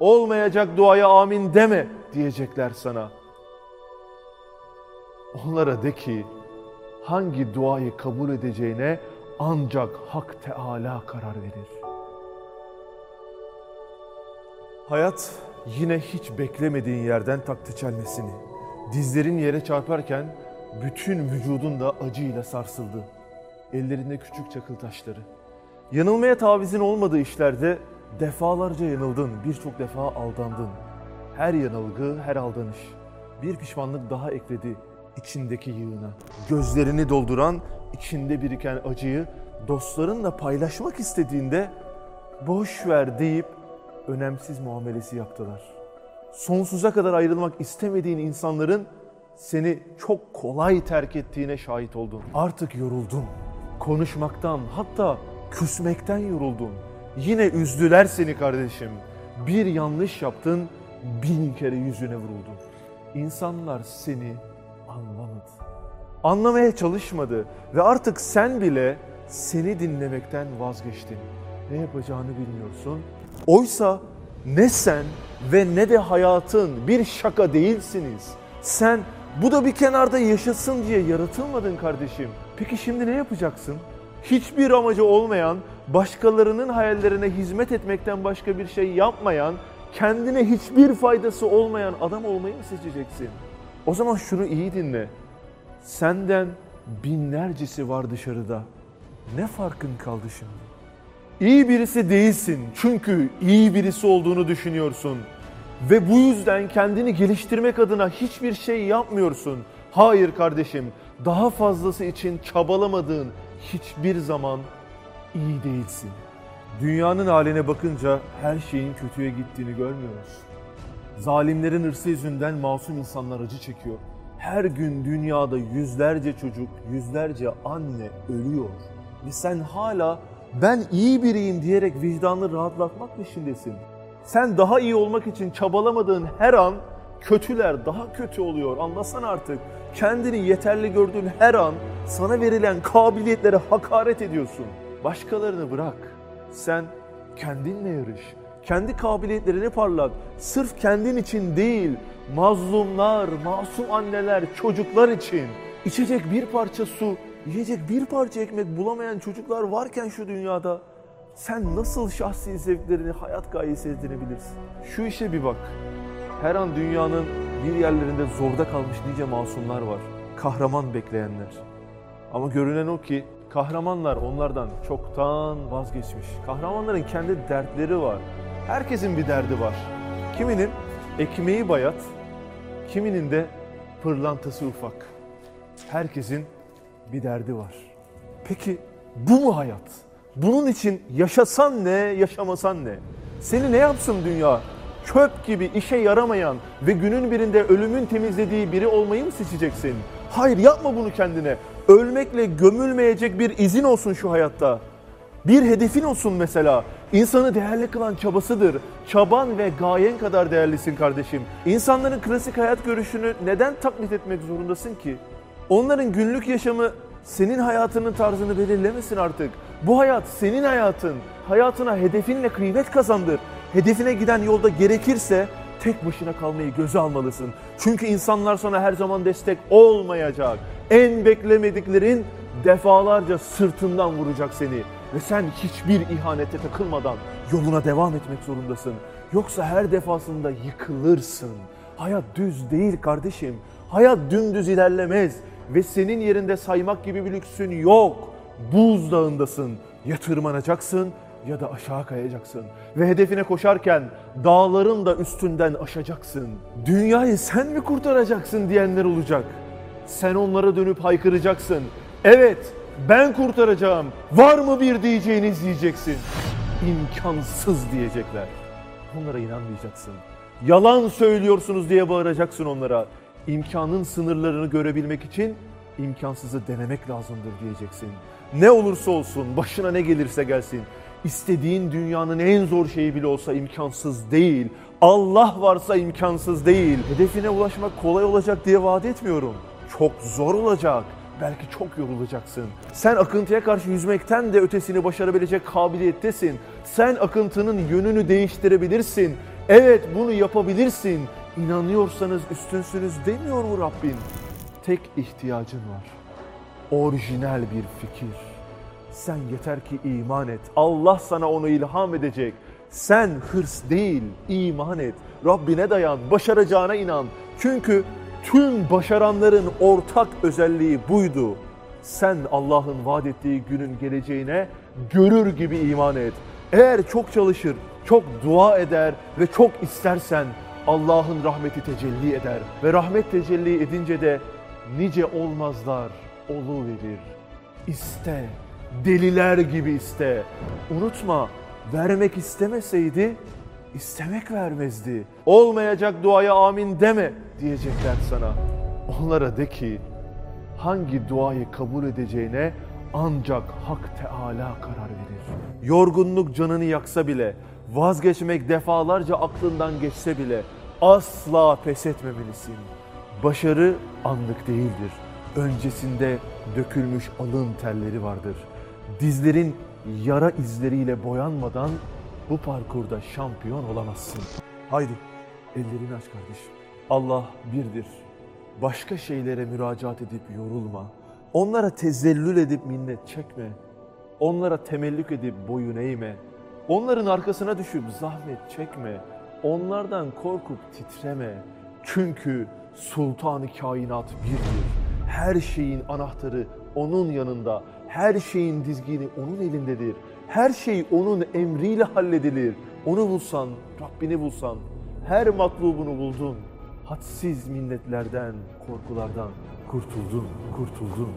Olmayacak duaya amin deme diyecekler sana. Onlara de ki hangi duayı kabul edeceğine ancak Hak Teala karar verir. Hayat yine hiç beklemediğin yerden taktı çelmesini. Dizlerin yere çarparken bütün vücudun da acıyla sarsıldı. Ellerinde küçük çakıl taşları. Yanılmaya tavizin olmadığı işlerde defalarca yanıldın, birçok defa aldandın. Her yanılgı, her aldanış bir pişmanlık daha ekledi içindeki yığına. Gözlerini dolduran, içinde biriken acıyı dostlarınla paylaşmak istediğinde boş ver deyip önemsiz muamelesi yaptılar. Sonsuza kadar ayrılmak istemediğin insanların seni çok kolay terk ettiğine şahit oldun. Artık yoruldun. Konuşmaktan hatta küsmekten yoruldun. Yine üzdüler seni kardeşim. Bir yanlış yaptın, bin kere yüzüne vuruldun. İnsanlar seni anlamadı. Anlamaya çalışmadı ve artık sen bile seni dinlemekten vazgeçtin. Ne yapacağını bilmiyorsun. Oysa ne sen ve ne de hayatın bir şaka değilsiniz. Sen bu da bir kenarda yaşasın diye yaratılmadın kardeşim. Peki şimdi ne yapacaksın? Hiçbir amacı olmayan, başkalarının hayallerine hizmet etmekten başka bir şey yapmayan, kendine hiçbir faydası olmayan adam olmayı mı seçeceksin? O zaman şunu iyi dinle. Senden binlercesi var dışarıda. Ne farkın kaldı şimdi? İyi birisi değilsin çünkü iyi birisi olduğunu düşünüyorsun. Ve bu yüzden kendini geliştirmek adına hiçbir şey yapmıyorsun. Hayır kardeşim, daha fazlası için çabalamadığın hiçbir zaman iyi değilsin. Dünyanın haline bakınca her şeyin kötüye gittiğini görmüyoruz. Zalimlerin hırsı yüzünden masum insanlar acı çekiyor. Her gün dünyada yüzlerce çocuk, yüzlerce anne ölüyor. Ve sen hala ben iyi biriyim diyerek vicdanını rahatlatmak peşindesin. Sen daha iyi olmak için çabalamadığın her an kötüler daha kötü oluyor. Anlasana artık. Kendini yeterli gördüğün her an sana verilen kabiliyetlere hakaret ediyorsun. Başkalarını bırak. Sen kendinle yarış. Kendi kabiliyetlerini parlat. Sırf kendin için değil, mazlumlar, masum anneler, çocuklar için. İçecek bir parça su, yiyecek bir parça ekmek bulamayan çocuklar varken şu dünyada sen nasıl şahsi zevklerini, hayat gayesi edinebilirsin? Şu işe bir bak. Her an dünyanın bir yerlerinde zorda kalmış nice masumlar var. Kahraman bekleyenler. Ama görünen o ki kahramanlar onlardan çoktan vazgeçmiş. Kahramanların kendi dertleri var. Herkesin bir derdi var. Kiminin ekmeği bayat, kiminin de pırlantası ufak. Herkesin bir derdi var. Peki bu mu hayat? Bunun için yaşasan ne, yaşamasan ne? Seni ne yapsın dünya? Çöp gibi işe yaramayan ve günün birinde ölümün temizlediği biri olmayı mı seçeceksin? Hayır yapma bunu kendine. Ölmekle gömülmeyecek bir izin olsun şu hayatta. Bir hedefin olsun mesela. İnsanı değerli kılan çabasıdır. Çaban ve gayen kadar değerlisin kardeşim. İnsanların klasik hayat görüşünü neden taklit etmek zorundasın ki? Onların günlük yaşamı senin hayatının tarzını belirlemesin artık. Bu hayat senin hayatın. Hayatına hedefinle kıymet kazandır. Hedefine giden yolda gerekirse tek başına kalmayı göze almalısın. Çünkü insanlar sana her zaman destek olmayacak. En beklemediklerin defalarca sırtından vuracak seni. Ve sen hiçbir ihanete takılmadan yoluna devam etmek zorundasın. Yoksa her defasında yıkılırsın. Hayat düz değil kardeşim. Hayat dümdüz ilerlemez. Ve senin yerinde saymak gibi bir lüksün yok. Buzdağındasın. Ya tırmanacaksın ya da aşağı kayacaksın. Ve hedefine koşarken dağların da üstünden aşacaksın. Dünyayı sen mi kurtaracaksın diyenler olacak. Sen onlara dönüp haykıracaksın. Evet ben kurtaracağım. Var mı bir diyeceğiniz diyeceksin. İmkansız diyecekler. Onlara inanmayacaksın. Yalan söylüyorsunuz diye bağıracaksın onlara. İmkanın sınırlarını görebilmek için imkansızı denemek lazımdır diyeceksin. Ne olursa olsun, başına ne gelirse gelsin. İstediğin dünyanın en zor şeyi bile olsa imkansız değil. Allah varsa imkansız değil. Hedefine ulaşmak kolay olacak diye vaat etmiyorum. Çok zor olacak. Belki çok yorulacaksın. Sen akıntıya karşı yüzmekten de ötesini başarabilecek kabiliyettesin. Sen akıntının yönünü değiştirebilirsin. Evet bunu yapabilirsin. İnanıyorsanız üstünsünüz demiyor mu Rabbin? Tek ihtiyacın var. Orijinal bir fikir. Sen yeter ki iman et. Allah sana onu ilham edecek. Sen hırs değil, iman et. Rabbine dayan, başaracağına inan. Çünkü tüm başaranların ortak özelliği buydu. Sen Allah'ın vaat ettiği günün geleceğine görür gibi iman et. Eğer çok çalışır, çok dua eder ve çok istersen Allah'ın rahmeti tecelli eder. Ve rahmet tecelli edince de nice olmazlar verir. İste, deliler gibi iste. Unutma, vermek istemeseydi istemek vermezdi. Olmayacak duaya amin deme diyecekler sana. Onlara de ki hangi duayı kabul edeceğine ancak Hak Teala karar verir. Yorgunluk canını yaksa bile, vazgeçmek defalarca aklından geçse bile asla pes etmemelisin. Başarı anlık değildir. Öncesinde dökülmüş alın terleri vardır. Dizlerin yara izleriyle boyanmadan bu parkurda şampiyon olamazsın. Haydi ellerini aç kardeşim. Allah birdir. Başka şeylere müracaat edip yorulma. Onlara tezellül edip minnet çekme. Onlara temellük edip boyun eğme. Onların arkasına düşüp zahmet çekme. Onlardan korkup titreme. Çünkü sultanı kainat birdir. Her şeyin anahtarı onun yanında. Her şeyin dizgini onun elindedir. Her şey onun emriyle halledilir. Onu bulsan, Rabbini bulsan, her matlubunu buldun. Hadsiz minnetlerden, korkulardan kurtuldun, kurtuldun.